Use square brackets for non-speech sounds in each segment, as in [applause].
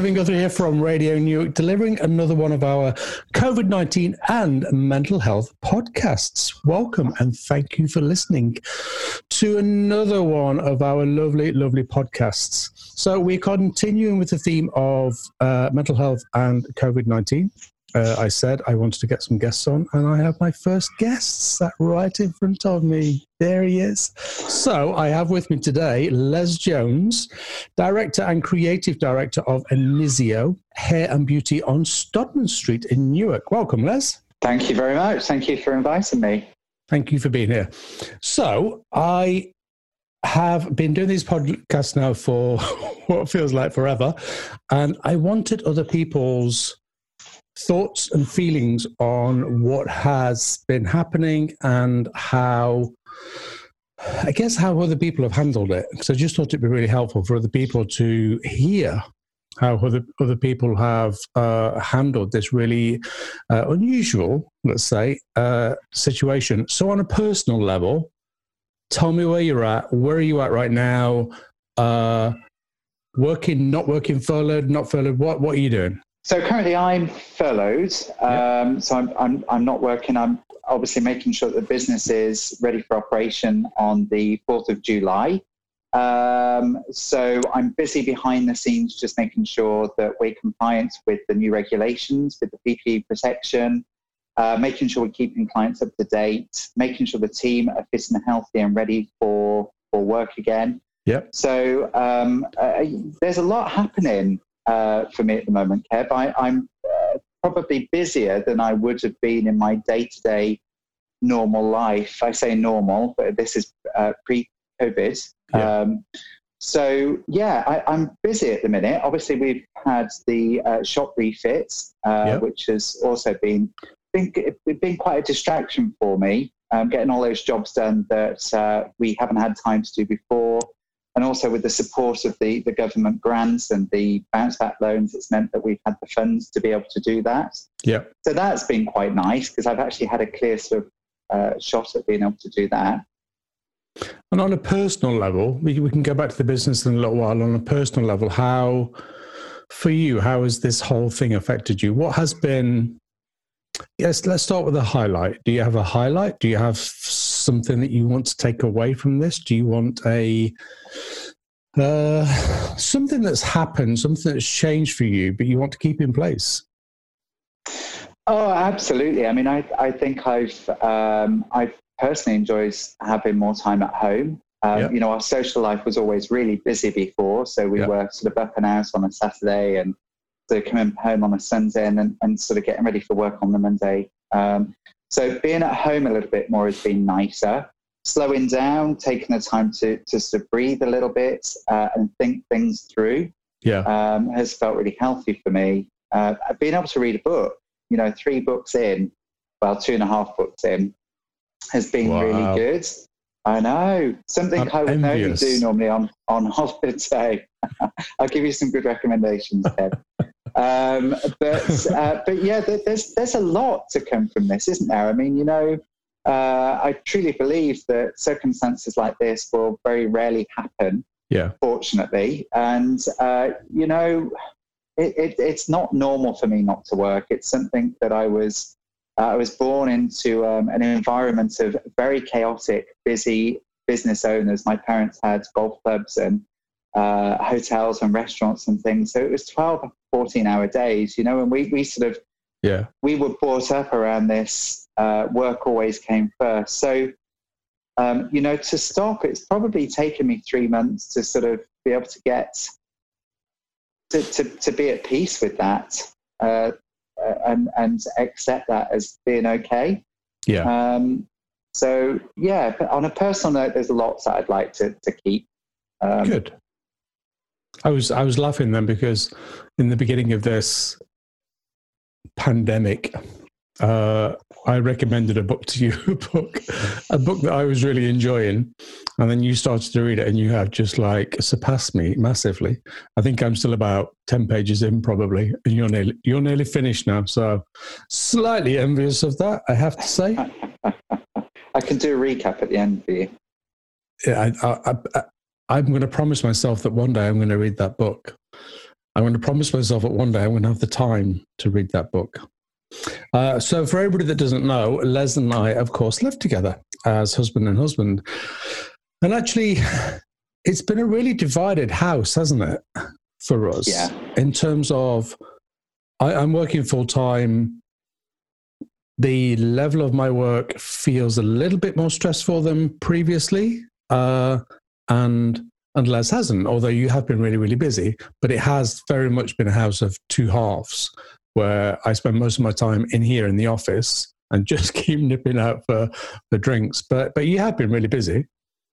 Kevin Guthrie here from Radio Newark, delivering another one of our COVID 19 and mental health podcasts. Welcome and thank you for listening to another one of our lovely, lovely podcasts. So, we're continuing with the theme of uh, mental health and COVID 19 uh, I said I wanted to get some guests on, and I have my first guest sat right in front of me. There he is. So I have with me today Les Jones, director and creative director of Anisio Hair and Beauty on Stodman Street in Newark. Welcome, Les. Thank you very much. Thank you for inviting me. Thank you for being here. So I have been doing these podcasts now for [laughs] what feels like forever, and I wanted other people's thoughts and feelings on what has been happening and how I guess how other people have handled it. Because I just thought it'd be really helpful for other people to hear how other other people have uh, handled this really uh, unusual, let's say, uh, situation. So, on a personal level, tell me where you're at. Where are you at right now? Uh, working, not working, furloughed, not furloughed. What what are you doing? So currently I'm furloughed. Um, So I'm, I'm, I'm not working. I'm obviously making sure that the business is ready for operation on the 4th of July. Um, so I'm busy behind the scenes just making sure that we're compliant with the new regulations, with the PPE protection, uh, making sure we're keeping clients up to date, making sure the team are fit and healthy and ready for, for work again. Yep. So um, uh, there's a lot happening uh, for me at the moment, Kev. I, am uh, probably busier than I would have been in my day to day normal life. I say normal, but this is uh, pre COVID. Yeah. Um, so, yeah, I, am busy at the minute. Obviously, we've had the uh, shop refits, uh, yeah. which has also been, been, been quite a distraction for me. Um, getting all those jobs done that uh, we haven't had time to do before and also with the support of the, the government grants and the bounce back loans, it's meant that we've had the funds to be able to do that. Yeah. So that's been quite nice because I've actually had a clear sort of uh, shot at being able to do that. And on a personal level, we, we can go back to the business in a little while. On a personal level, how, for you, how has this whole thing affected you? What has been, yes, let's start with a highlight. Do you have a highlight? Do you have something that you want to take away from this? Do you want a uh, something that's happened, something that's changed for you, but you want to keep in place? Oh, absolutely. I mean, I I think I've um, I've personally enjoyed having more time at home. Um, You know, our social life was always really busy before, so we were sort of up and out on a Saturday and coming home on a Sunday and, and, and sort of getting ready for work on the Monday. Um, so being at home a little bit more has been nicer. Slowing down, taking the time to, to sort of breathe a little bit uh, and think things through yeah. Um, has felt really healthy for me. Uh, being able to read a book, you know, three books in, well, two and a half books in, has been wow. really good. I know. Something I'm I would envious. only do normally on, on [laughs] holiday. [laughs] I'll give you some good recommendations, Ted. [laughs] Um, but uh, but yeah, there's there's a lot to come from this, isn't there? I mean, you know, uh, I truly believe that circumstances like this will very rarely happen. Yeah, fortunately, and uh, you know, it, it, it's not normal for me not to work. It's something that I was uh, I was born into um, an environment of very chaotic, busy business owners. My parents had golf clubs and uh, hotels and restaurants and things. So it was 12, 14 hour days, you know, and we, we sort of, yeah, we were brought up around this uh, work always came first. So, um, you know, to stop, it's probably taken me three months to sort of be able to get, to, to, to be at peace with that uh, uh and, and accept that as being okay. Yeah. Um, so, yeah, but on a personal note, there's lots that I'd like to, to keep. Um, Good. I was I was laughing then because in the beginning of this pandemic, uh, I recommended a book to you, [laughs] a book, a book that I was really enjoying, and then you started to read it, and you have just like surpassed me massively. I think I'm still about ten pages in, probably, and you're nearly you're nearly finished now. So, slightly envious of that, I have to say. [laughs] I can do a recap at the end for you. Yeah, I, I, I, I'm going to promise myself that one day I'm going to read that book. I'm going to promise myself that one day I'm going to have the time to read that book. Uh, so, for everybody that doesn't know, Les and I, of course, live together as husband and husband. And actually, it's been a really divided house, hasn't it, for us? Yeah. In terms of, I, I'm working full time. The level of my work feels a little bit more stressful than previously. Uh, and and Les hasn't, although you have been really, really busy. But it has very much been a house of two halves where I spend most of my time in here in the office and just [laughs] keep nipping out for, for drinks. But but you have been really busy.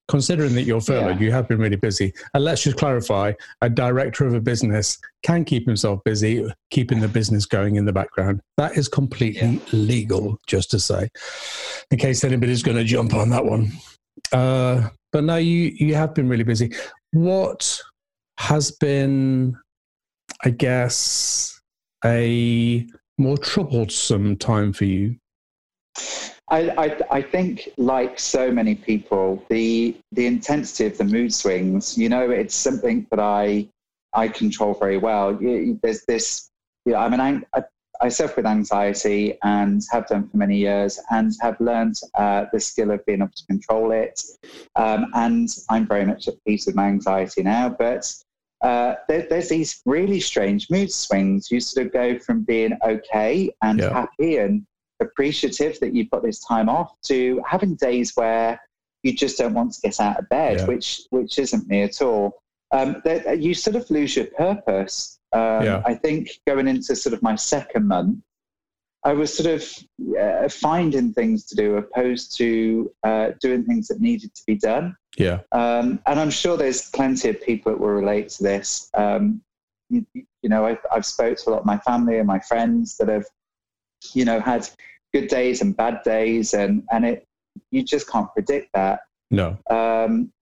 Considering that you're furloughed, yeah. you have been really busy. And let's just clarify a director of a business can keep himself busy, keeping the business going in the background. That is completely yeah. legal, just to say, in case anybody's going to jump on that one. Uh, but no, you you have been really busy. What has been, I guess, a more troublesome time for you? I, I, I, think, like so many people, the the intensity of the mood swings. You know, it's something that I I control very well. There's this. You know, I'm an I suffer with anxiety and have done for many years and have learned uh, the skill of being able to control it. Um, and I'm very much at peace with my anxiety now. But uh, there, there's these really strange mood swings. You sort of go from being okay and yeah. happy and appreciative that you've got this time off to having days where you just don't want to get out of bed, yeah. which which isn't me at all. Um, you sort of lose your purpose um, yeah. I think going into sort of my second month, I was sort of uh, finding things to do opposed to uh, doing things that needed to be done. Yeah. Um, and I'm sure there's plenty of people that will relate to this. Um, you, you, know, I've, I've spoke to a lot of my family and my friends that have, you know, had good days and bad days, and and it you just can't predict that. No. Um,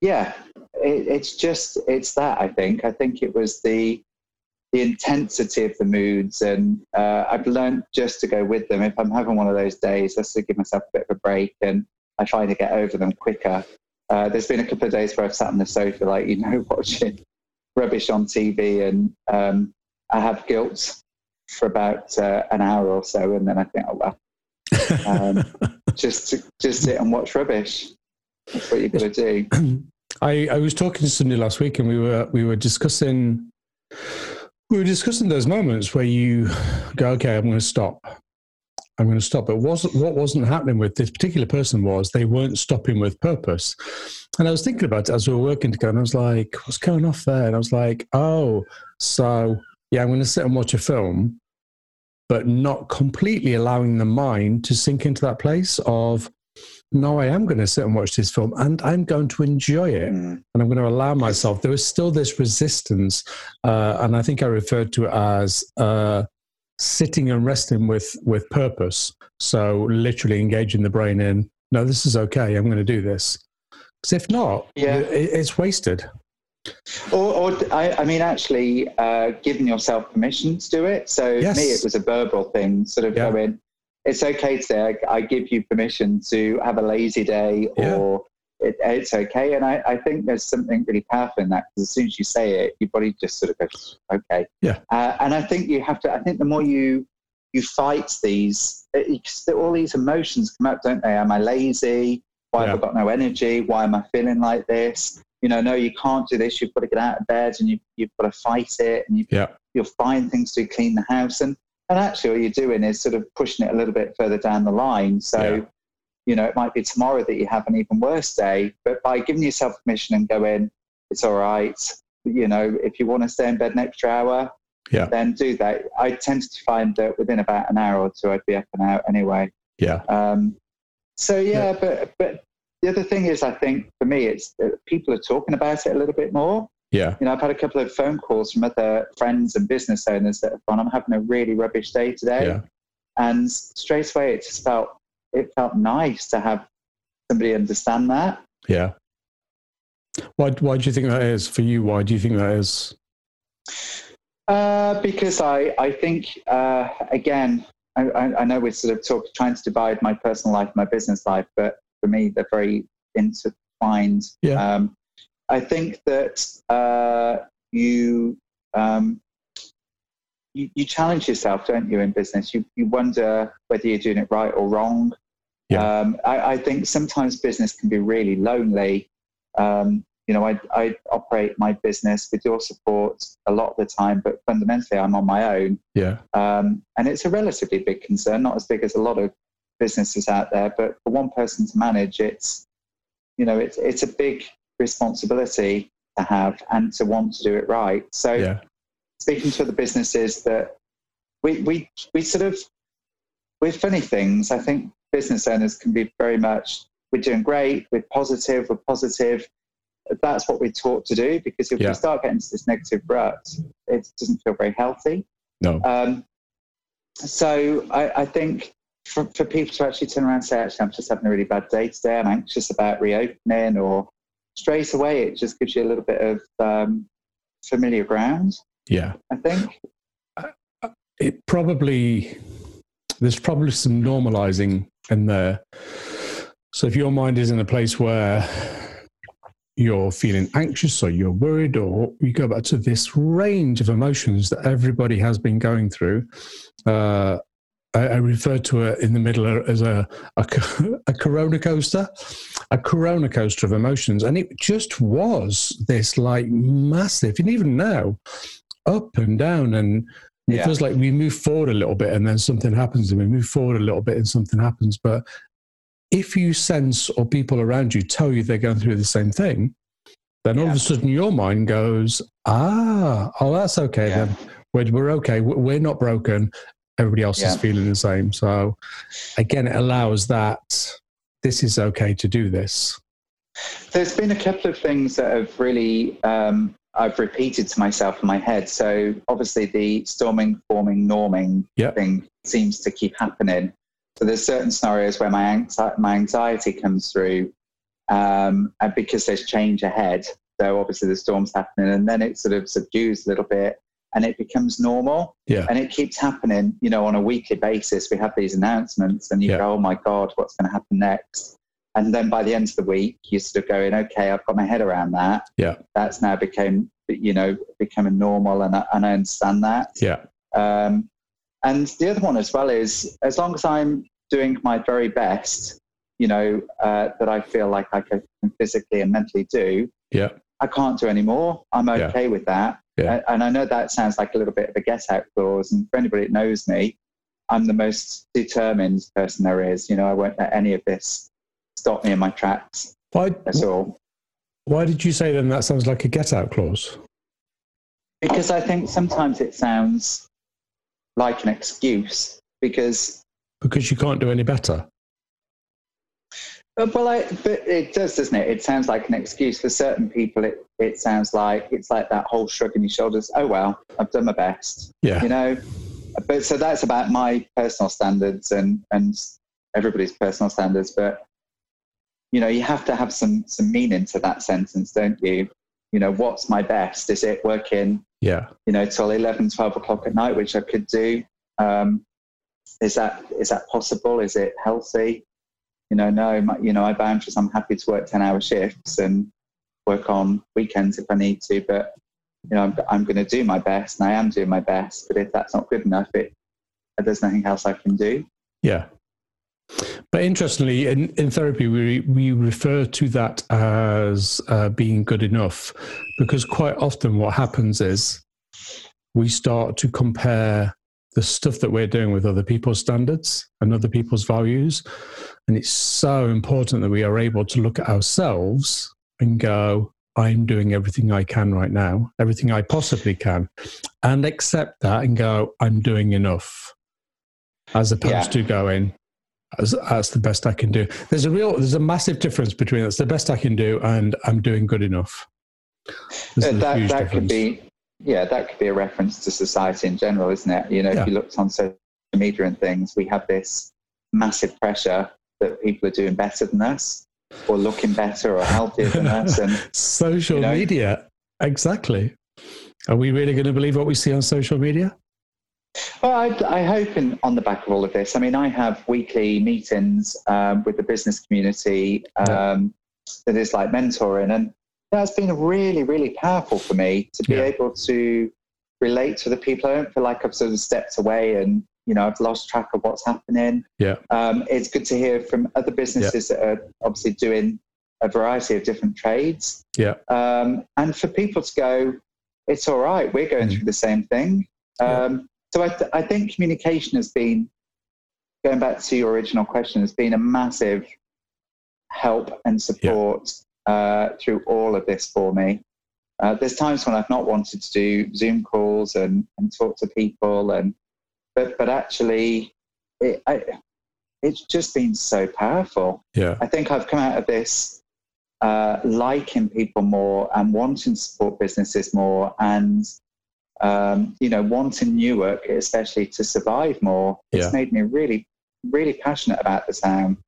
yeah, it, it's just it's that I think. I think it was the the intensity of the moods, and uh, I've learned just to go with them. If I'm having one of those days, just to give myself a bit of a break, and I try to get over them quicker. Uh, there's been a couple of days where I've sat on the sofa, like you know, [laughs] watching rubbish on TV, and um, I have guilt for about uh, an hour or so, and then I think, oh well, um, [laughs] just just sit and watch rubbish. That's what you've got to do. [clears throat] I, I was talking to somebody last week, and we were we were discussing we were discussing those moments where you go, okay, I'm going to stop. I'm going to stop. But wasn't, what wasn't happening with this particular person was they weren't stopping with purpose. And I was thinking about it as we were working together, and I was like, what's going off there? And I was like, oh, so yeah, I'm going to sit and watch a film, but not completely allowing the mind to sink into that place of, no, I am going to sit and watch this film and I'm going to enjoy it. Mm. And I'm going to allow myself. There is still this resistance. Uh, and I think I referred to it as uh, sitting and resting with, with purpose. So literally engaging the brain in, no, this is okay. I'm going to do this. Because if not, yeah. It, it's wasted. Or, or I, I, mean, actually, uh, giving yourself permission to do it. So yes. me, it was a verbal thing, sort of yeah. going, it's okay to say, I, I, give you permission to have a lazy day yeah. or it, it's okay. And I, I, think there's something really powerful in that because as soon as you say it, your body just sort of goes, okay. Yeah. Uh, and I think you have to, I think the more you, you fight these, it, all these emotions come up, don't they? Am I lazy? Why yeah. have I got no energy? Why am I feeling like this? You know, no, you can't do this. You've got to get out of bed and you, you've got to fight it and you, yeah. you'll find things to clean the house. And and actually, what you're doing is sort of pushing it a little bit further down the line. So, yeah. you know, it might be tomorrow that you have an even worse day. But by giving yourself permission and going, it's all right. You know, if you want to stay in bed an extra hour, yeah. then do that. I tend to find that within about an hour or two, I'd be up and out anyway. Yeah. Um, so yeah, yeah, but but the other thing is, I think for me, it's people are talking about it a little bit more. Yeah. You know, I've had a couple of phone calls from other friends and business owners that have gone, I'm having a really rubbish day today. Yeah. And straight away it just felt it felt nice to have somebody understand that. Yeah. Why why do you think that is for you? Why do you think that is? Uh, because I, I think, uh, again, I, I, know we're sort of talk, trying to divide my personal life and my business life, but for me, they're very intertwined. Yeah. Um, I think that uh, you um, you, you challenge yourself, don't you, in business? You, you wonder whether you're doing it right or wrong. Yeah. Um, I, I think sometimes business can be really lonely. Um, you know, I, I operate my business with your support a lot of the time, but fundamentally I'm on my own. Yeah. Um, and it's a relatively big concern, not as big as a lot of businesses out there, but for one person to manage, it's, you know, it's, it's a big responsibility to have and to want to do it right. So Yeah. speaking to other businesses that we, we, we sort of, with funny things, I think business owners can be very much, we're doing great, we're positive, we're positive. That's what we're taught to do because if Yeah. we start getting into this negative rut, it doesn't feel very healthy. No. Um, so I, I think for, for people to actually turn around and say, actually, I'm just having a really bad day today, I'm anxious about reopening, or straight away, it just gives you a little bit of um, familiar ground, Yeah. I think. it probably there's probably some normalizing in there. So if your mind is in a place where you're feeling anxious or you're worried or you go back to this range of emotions that everybody has been going through, uh, I, I refer to it in the middle as a, a, [laughs] a corona coaster, a corona coaster of emotions. And it just was this like massive, and even now, up and down and it Yeah. feels like we move forward a little bit and then something happens and we move forward a little bit and something happens. But if you sense or people around you tell you they're going through the same thing, then all of a sudden your mind goes, ah, oh, that's okay Yeah. then. We're, we're okay. We're not broken. Everybody else Yeah. is feeling the same. So again, it allows that this is okay to do this. There's been a couple of things that have really um, I've repeated to myself in my head. So obviously the storming, forming, norming Yep. thing seems to keep happening. So there's certain scenarios where my anxi- my anxiety comes through, um, and because there's change ahead. So obviously the storm's happening, and then it sort of subdues a little bit, and it becomes normal. Yeah. And it keeps happening. You know, on a weekly basis, we have these announcements, and you Yeah. go, "Oh my God, what's going to happen next?" And then by the end of the week, you're sort of going, "Okay, I've got my head around that." Yeah. That's now became, you know, becoming normal, and I, and I understand that. Yeah. Um, and the other one as well is as long as I'm doing my very best, you know, uh, that I feel like I can physically and mentally do, Yeah. I can't do any more. I'm Yeah. okay with that. Yeah. And I know that sounds like a little bit of a get out clause. And for anybody that knows me, I'm the most determined person there is. You know, I won't let any of this stop me in my tracks. Why, That's all. why did you say then that sounds like a get out clause? Because I think sometimes it sounds like an excuse because Because you can't do any better. Uh, Well, I, but it does, doesn't it? It sounds like an excuse for certain people. It it sounds like it's like that whole shrugging your shoulders. Oh well, I've done my best, Yeah. you know. But so that's about my personal standards and and everybody's personal standards. But you know, you have to have some some meaning to that sentence, don't you? You know, what's my best? Is it working? Yeah. You know, till 11, 12 o'clock at night, which I could do. Um, is that is that possible? Is it healthy? You know, no, my, you know, my boundaries. I'm happy to work ten hour shifts and work on weekends if I need to, but you know, I'm, I'm going to do my best, and I am doing my best. But if that's not good enough, it there's nothing else I can do. Yeah. But interestingly, in, in therapy, we, we refer to that as uh, being good enough because quite often what happens is we start to compare the stuff that we're doing with other people's standards and other people's values. And it's so important that we are able to look at ourselves and go, I'm doing everything I can right now, everything I possibly can, and accept that and go, I'm doing enough, as opposed Yeah. to going, that's, that's the best I can do. There's a real, there's a massive difference between that's the best I can do and I'm doing good enough. There's Uh, a that huge that difference. could be, yeah, that could be a reference to society in general, isn't it? You know, Yeah. if you looked on social media and things, we have this massive pressure that people are doing better than us, or looking better, or healthier than [laughs] us, and social you know- media, exactly. Are we really going to believe what we see on social media? Well, I, I hope in, on the back of all of this, I mean, I have weekly meetings um, with the business community um, that is like mentoring, and that's been really, really powerful for me to be Yeah. able to relate to the people. I don't feel like I've sort of stepped away and you know I've lost track of what's happening. Yeah. Um, it's good to hear from other businesses that are obviously doing a variety of different trades. Yeah. Um, and for people to go, it's all right. We're going Mm. through the same thing. Yeah. Um, so I, th- I think communication has been going back to your original question has been a massive help and support uh, through all of this for me. Uh, there's times when I've not wanted to do Zoom calls and, and talk to people, and but but actually, it, I, it's just been so powerful. Yeah. I think I've come out of this uh, liking people more and wanting to support businesses more, and um, you know, wanting Newark especially to survive more. It's Yeah. made me really, really passionate about the town.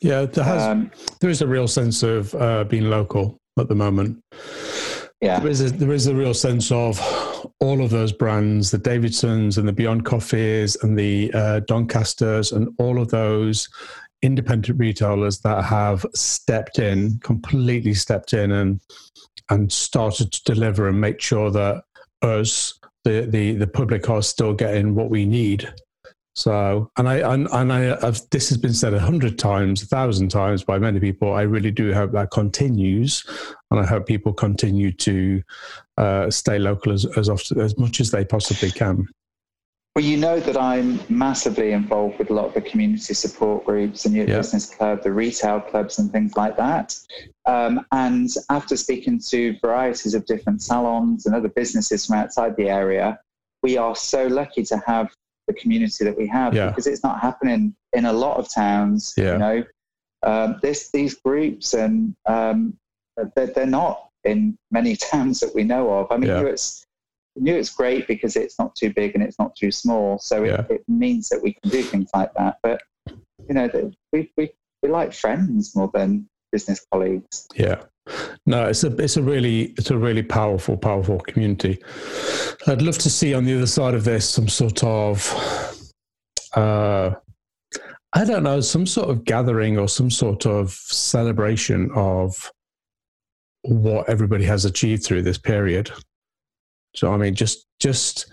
Yeah. There has Um, there is a real sense of uh, being local at the moment. yeah, There is a, there is a real sense of all of those brands, the Davidsons and the Beyond Coffees and the uh, Doncasters and all of those independent retailers that have stepped in, completely stepped in and and started to deliver and make sure that us, the the, the public, are still getting what we need. So, and I and, and I, I've, this has been said a hundred times, a thousand times by many people. I really do hope that continues, and I hope people continue to uh, stay local as as often as much as they possibly can. Well, you know that I'm massively involved with a lot of the community support groups and your Yeah. business club, the retail clubs, and things like that. Um, and after speaking to varieties of different salons and other businesses from outside the area, we are so lucky to have the community that we have Yeah. because it's not happening in a lot of towns. Yeah. You know, um, this these groups and um, they're, they're not in many [laughs] towns that we know of. I mean, Yeah. it's knew it's great because it's not too big and it's not too small. So it, Yeah. it means that we can do things like that. But you know, we we we like friends more than business colleagues. Yeah. No, it's a it's a really it's a really powerful powerful community. I'd love to see on the other side of this some sort of uh I don't know, some sort of gathering or some sort of celebration of what everybody has achieved through this period. So I mean just just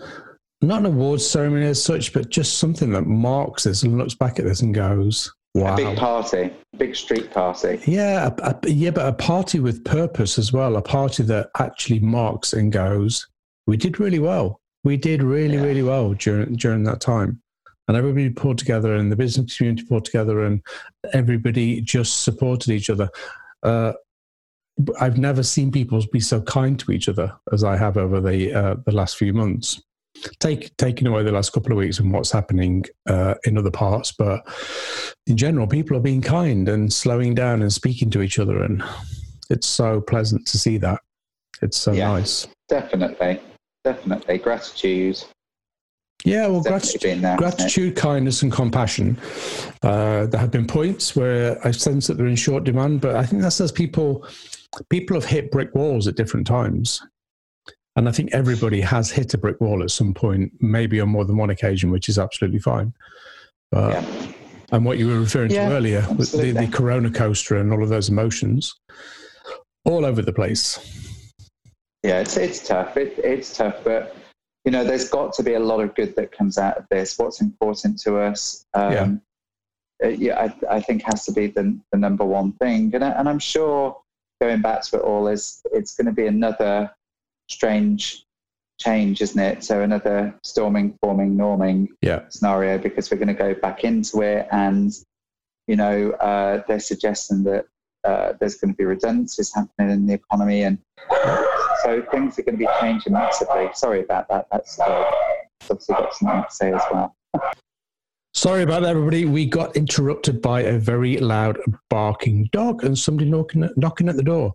not an awards ceremony as such, but just something that marks this and looks back at this and goes, Wow. A big party, big street party. Yeah, a, a- yeah, but a party with purpose as well. A party that actually marks and goes, we did really well. We did really, Yeah. really well during during that time, and everybody pulled together, and the business community pulled together, and everybody just supported each other. Uh, I've never seen people be so kind to each other as I have over the uh, the last few months. Take taking away the last couple of weeks and what's happening uh, in other parts, but in general, people are being kind and slowing down and speaking to each other, and it's so pleasant to see that. It's so Yeah. nice. Definitely, definitely. Gratitude. Yeah, well, gratitude, there. gratitude, kindness, and compassion. Uh, there have been points where I sense that they're in short demand, but I think that's as people people have hit brick walls at different times, and I think everybody has hit a brick wall at some point, maybe on more than one occasion, which is absolutely fine. But Yeah. and what you were referring Yeah, to earlier, with the, the. Corona coaster and all of those emotions, all over the place. Yeah, it's it's tough. It, it's tough, but you know, there's got to be a lot of good that comes out of this. What's important to us, um, uh, yeah, I, I think has to be the, the number one thing. And, I, and I'm sure going back to it all is it's going to be another strange change, isn't it? So another storming, forming, norming Yeah, scenario because we're going to go back into it and you know uh, they're suggesting that uh, there's going to be redundancies happening in the economy and so things are going to be changing massively. Sorry about that that's uh, obviously got something to say as well [laughs] Sorry about that, everybody. We got interrupted by a very loud barking dog and somebody knocking, knocking at the door.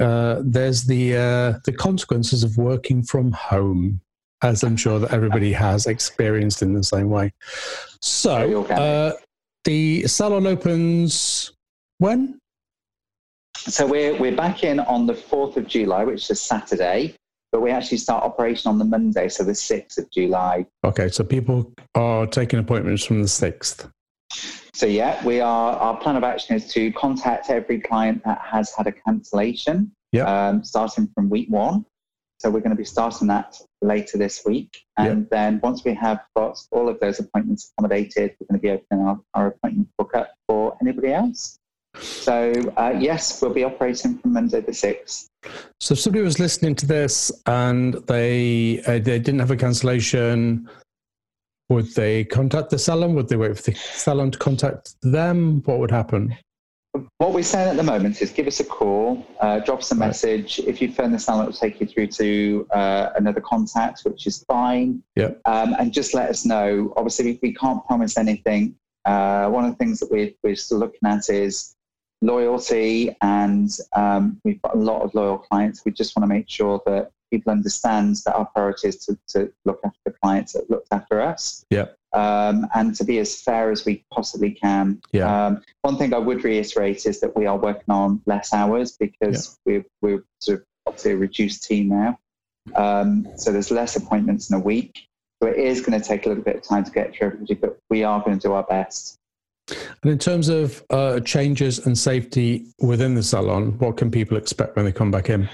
Uh, there's the uh, the consequences of working from home, as I'm sure that everybody has experienced in the same way. So, uh, the salon opens when? so we're, we're back in on the 4th of july which is saturday but we actually start operation on the monday so the 6th of july Okay, so people are taking appointments from the 6th. So yeah, we are. Our plan of action is to contact every client that has had a cancellation, Yep. um, starting from week one. so we're going to be starting that later this week. And yep. then once we have got all of those appointments accommodated, we're going to be opening our, our appointment book up for anybody else. So uh, yes, we'll be operating from Monday the sixth. So if somebody was listening to this and they uh, they didn't have a cancellation, would they contact the salon? Would they wait for the salon to contact them? What would happen? What we're saying at the moment is give us a call, uh, drop us a message. If you phone the salon, it will take you through to uh, another contact, which is fine. Yeah. Um, and just let us know. Obviously, we, we can't promise anything. Uh, one of the things that we're, we're still looking at is loyalty, and um, we've got a lot of loyal clients. We just want to make sure that people understand that our priority is to, to look after the clients that looked after us. Yeah. Um, and to be as fair as we possibly can. Yeah. Um, one thing I would reiterate is that we are working on less hours because yeah. we're, we're sort of obviously a reduced team now. Um, so there's less appointments in a week. So it is going to take a little bit of time to get through everybody, but we are going to do our best. And in terms of uh, changes and safety within the salon, what can people expect when they come back in?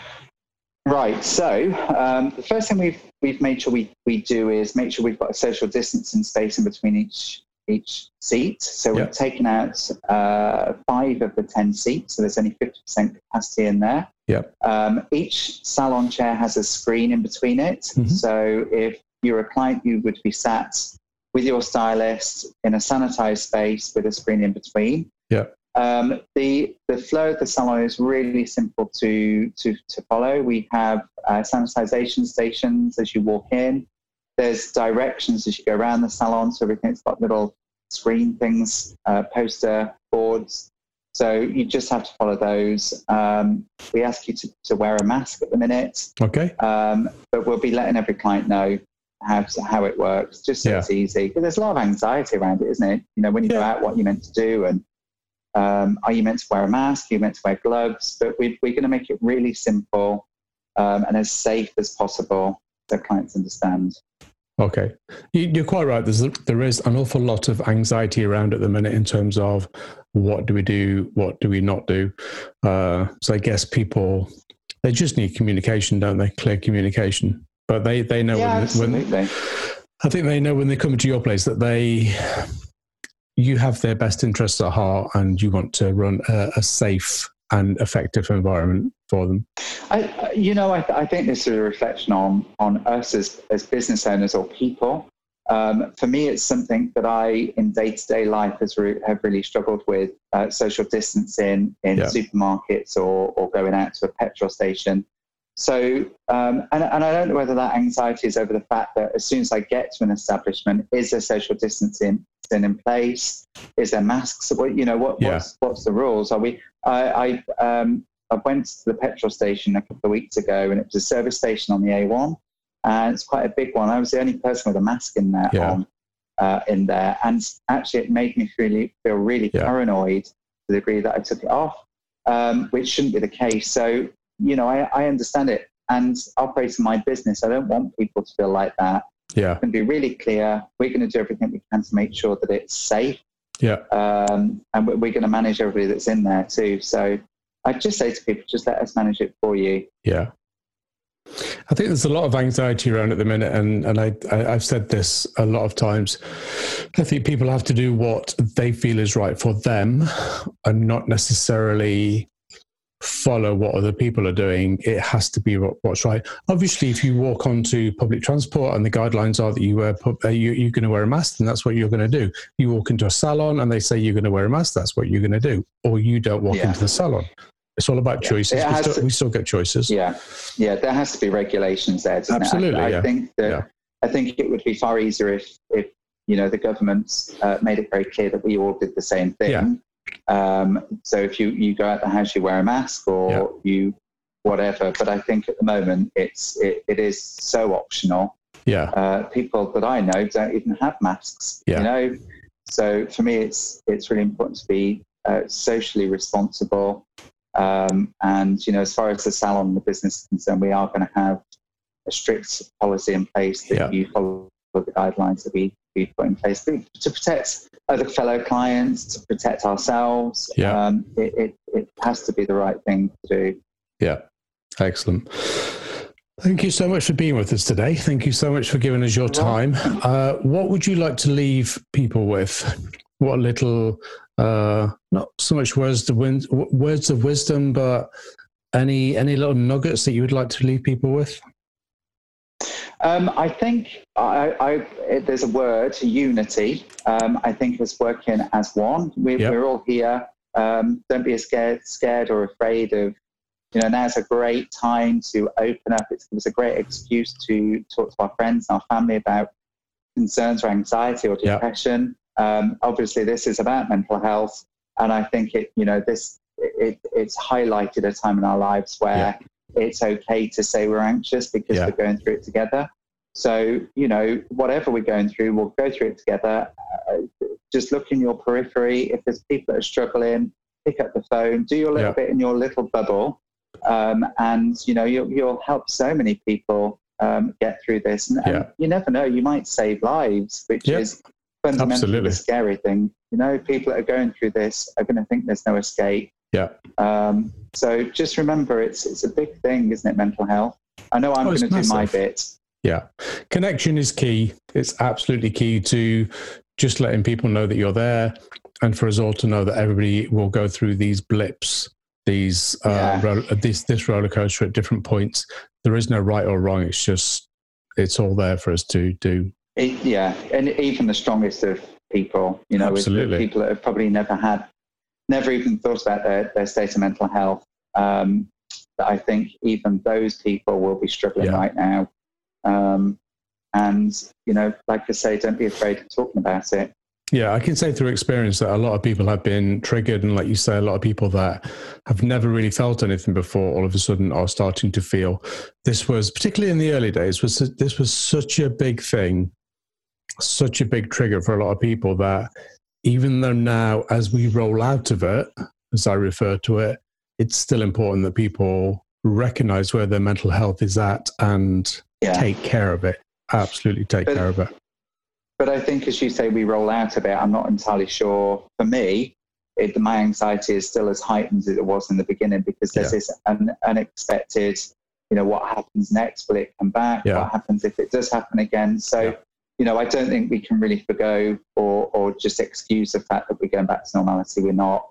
Right. So um, the first thing we've we've made sure we, we do is make sure we've got a social distancing space in between each each seat. So we've taken out uh, five of the ten seats, so there's only fifty percent capacity in there. Yeah. Um, each salon chair has a screen in between it. Mm-hmm. So if you're a client, you would be sat with your stylist in a sanitized space with a screen in between. Yeah. Um, the the flow of the salon is really simple to to, to follow. We have uh, sanitization stations as you walk in. There's directions as you go around the salon, so everything's got little screen things, uh, poster boards. So you just have to follow those. Um, we ask you to, to wear a mask at the minute. Okay. Um, but we'll be letting every client know how how it works, just so yeah. it's easy. Because there's a lot of anxiety around it, isn't it? You know, when you yeah. go out, what you're meant to do, and um, are you meant to wear a mask? Are you meant to wear gloves? But we, we're going to make it really simple um, and as safe as possible so clients understand. Okay, you're quite right. There's there is an awful lot of anxiety around at the minute in terms of what do we do, what do we not do. Uh, so I guess people they just need communication, don't they? Clear communication. But they they know yeah, when, absolutely. when I think they know when they come into your place that they you have their best interests at heart and you want to run a, a safe and effective environment for them. I, you know, I, I, think this is a reflection on on us as as business owners or people. Um, for me, it's something that I, in day to day life, has re- have really struggled with uh, social distancing in yeah. supermarkets or or going out to a petrol station. So, um, and, and I don't know whether that anxiety is over the fact that as soon as I get to an establishment, is there social distancing in place? Is there masks? What you know, what, yeah. what's what's the rules? Are we? I I, um, I went to the petrol station a couple of weeks ago, and it was a service station on the A1, and it's quite a big one. I was the only person with a mask in there yeah. on, uh, in there, and actually, it made me really feel really yeah. paranoid to the degree that I took it off, um, which shouldn't be the case. So you know, I, I understand it. And operating my business, I don't want people to feel like that. Yeah. I And be really clear. We're going to do everything we can to make sure that it's safe. Yeah. Um, and we're going to manage everybody that's in there too. So I just say to people, just let us manage it for you. Yeah. I think there's a lot of anxiety around at the minute, and, and I, I, have said this a lot of times. I think people have to do what they feel is right for them and not necessarily follow what other people are doing. It has to be what's right. Obviously, if you walk onto public transport and the guidelines are that you wear uh, you, you're going to wear a mask, then that's what you're going to do. You walk into a salon and they say you're going to wear a mask, that's what you're going to do. Or you don't walk yeah. into the salon. It's all about yeah. choices. We still, to, we still, get choices. Yeah, yeah. There has to be regulations there. Absolutely. I, I, think that yeah. I think it would be far easier if if you know the government uh, made it very clear that we all did the same thing um, so if you, you go out the house, you wear a mask or yeah. you whatever. But I think at the moment it's it, it is so optional. Yeah. Uh, people that I know don't even have masks. Yeah. You know. So for me, it's it's really important to be uh, socially responsible. Um, and you know, as far as the salon the business is concerned, we are going to have a strict policy in place that yeah. you follow the guidelines that we, we put in place to, to protect other fellow clients, to protect ourselves. Yeah. Um, it, it, it has to be the right thing to do. Yeah, excellent. Thank you so much for being with us today. Thank you so much for giving us your time. Uh, what would you like to leave people with? What little, uh, not so much words of, win- words of wisdom, but any any little nuggets that you would like to leave people with? Um, I think I, I, there's a word, unity. Um, I think is working as one. We, yep. We're all here. Um, don't be scared, scared or afraid of you know, now's a great time to open up. It's, it was a great excuse to talk to our friends and our family about concerns or anxiety or depression. Um, obviously, this is about mental health, and I think it, you know, this it, it's highlighted a time in our lives where it's okay to say we're anxious because we're going through it together. So, you know, whatever we're going through, we'll go through it together. Uh, just look in your periphery. If there's people that are struggling, pick up the phone, do your little bit in your little bubble, um, and you know you'll, you'll help so many people um, get through this. And, and, you never know, you might save lives, which yep. is fundamentally Absolutely. the scary thing. You know, people that are going through this are going to think there's no escape. Yeah. Um, so just remember, it's it's a big thing, isn't it? Mental health. I know I'm oh, going to do my bit. Yeah, connection is key. It's absolutely key to just letting people know that you're there, and for us all to know that everybody will go through these blips these uh, yeah. ro- this this roller coaster at different points. There is no right or wrong. It's just it's all there for us to do. It, yeah, and even the strongest of people, you know, people that have probably never had, never even thought about their, their state of mental health. Um, I think even those people will be struggling yeah. right now. Um, and you know, like I say, don't be afraid of talking about it. Yeah, I can say through experience that a lot of people have been triggered, and like you say, a lot of people that have never really felt anything before, all of a sudden are starting to feel. This was particularly in the early days. Was this was such a big thing, such a big trigger for a lot of people that even though now, as we roll out of it, as I refer to it, it's still important that people recognize where their mental health is at and yeah. take care of it. Absolutely, take but, care of it but I think, as you say, we roll out a bit. I'm not entirely sure. For me, it, my anxiety is still as heightened as it was in the beginning because there's yeah. this un, unexpected, you know, what happens next? Will it come back? Yeah. What happens if it does happen again? So. You know, I don't think we can really forgo or, or just excuse the fact that we're going back to normality. We're not.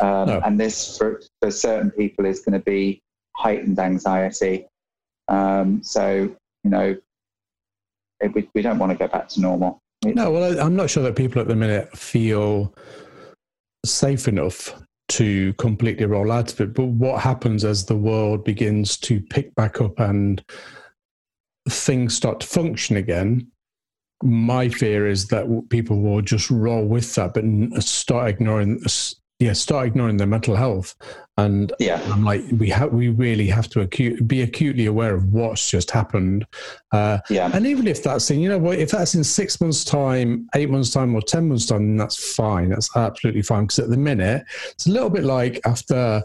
Um, no. And this, for, for certain people, is going to be heightened anxiety. Um, so, you know, we, we don't want to go back to normal. No, well, I'm not sure that people at the minute feel safe enough to completely roll out of it. But what happens as the world begins to pick back up and things start to function again? My fear is that people will just roll with that, but start ignoring yeah, start ignoring their mental health. And yeah. I'm like, we have, we really have to acute, be acutely aware of what's just happened. Uh, yeah. And even if that's in, you know, what, if that's in six months' time, eight months' time, or ten months' time, that's fine. That's absolutely fine. Because at the minute, it's a little bit like after,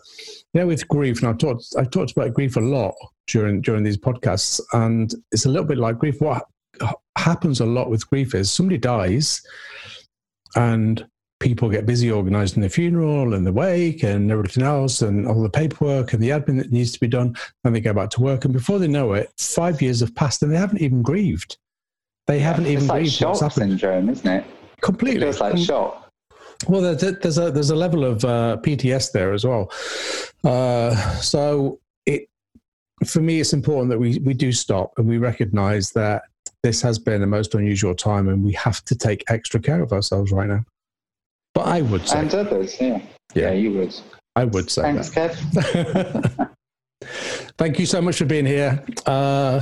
you know, with grief. And I've talked, I've talked about grief a lot during during these podcasts, and it's a little bit like grief. What happens a lot with grief is somebody dies, and people get busy organizing the funeral and the wake and everything else and all the paperwork and the admin that needs to be done. and they go back to work. And before they know it, five years have passed and they haven't even grieved. They haven't even like grieved. Shock syndrome, isn't it? Completely. It feels like shock. Well, there's a there's a level of uh, PTS there as well. Uh, so it for me, it's important that we we do stop and we recognise that this has been a most unusual time, and we have to take extra care of ourselves right now. But I would say. And others, yeah. Yeah, yeah you would. I would say Thanks, that. Kev. [laughs] Thank you so much for being here. Uh,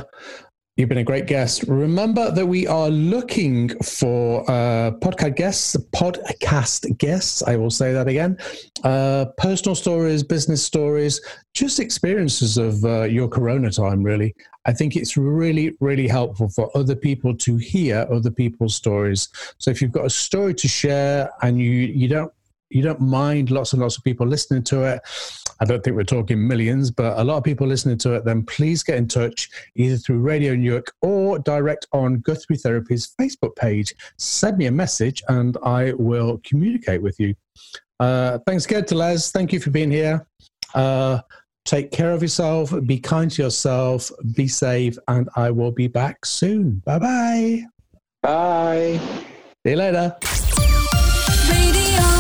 You've been a great guest. Remember that we are looking for uh, podcast guests, podcast guests. I will say that again. Uh, personal stories, business stories, just experiences of uh, your Corona time. Really, I think it's really, really helpful for other people to hear other people's stories. So if you've got a story to share and you you don't you don't mind lots and lots of people listening to it, I don't think we're talking millions, but a lot of people listening to it, then please get in touch either through Radio Newark or direct on Guthrie Therapy's Facebook page. Send me a message and I will communicate with you. Uh, thanks again to Les. Thank you for being here. Uh, Take care of yourself. Be kind to yourself. Be safe. And I will be back soon. Bye-bye. Bye. See you later. Radio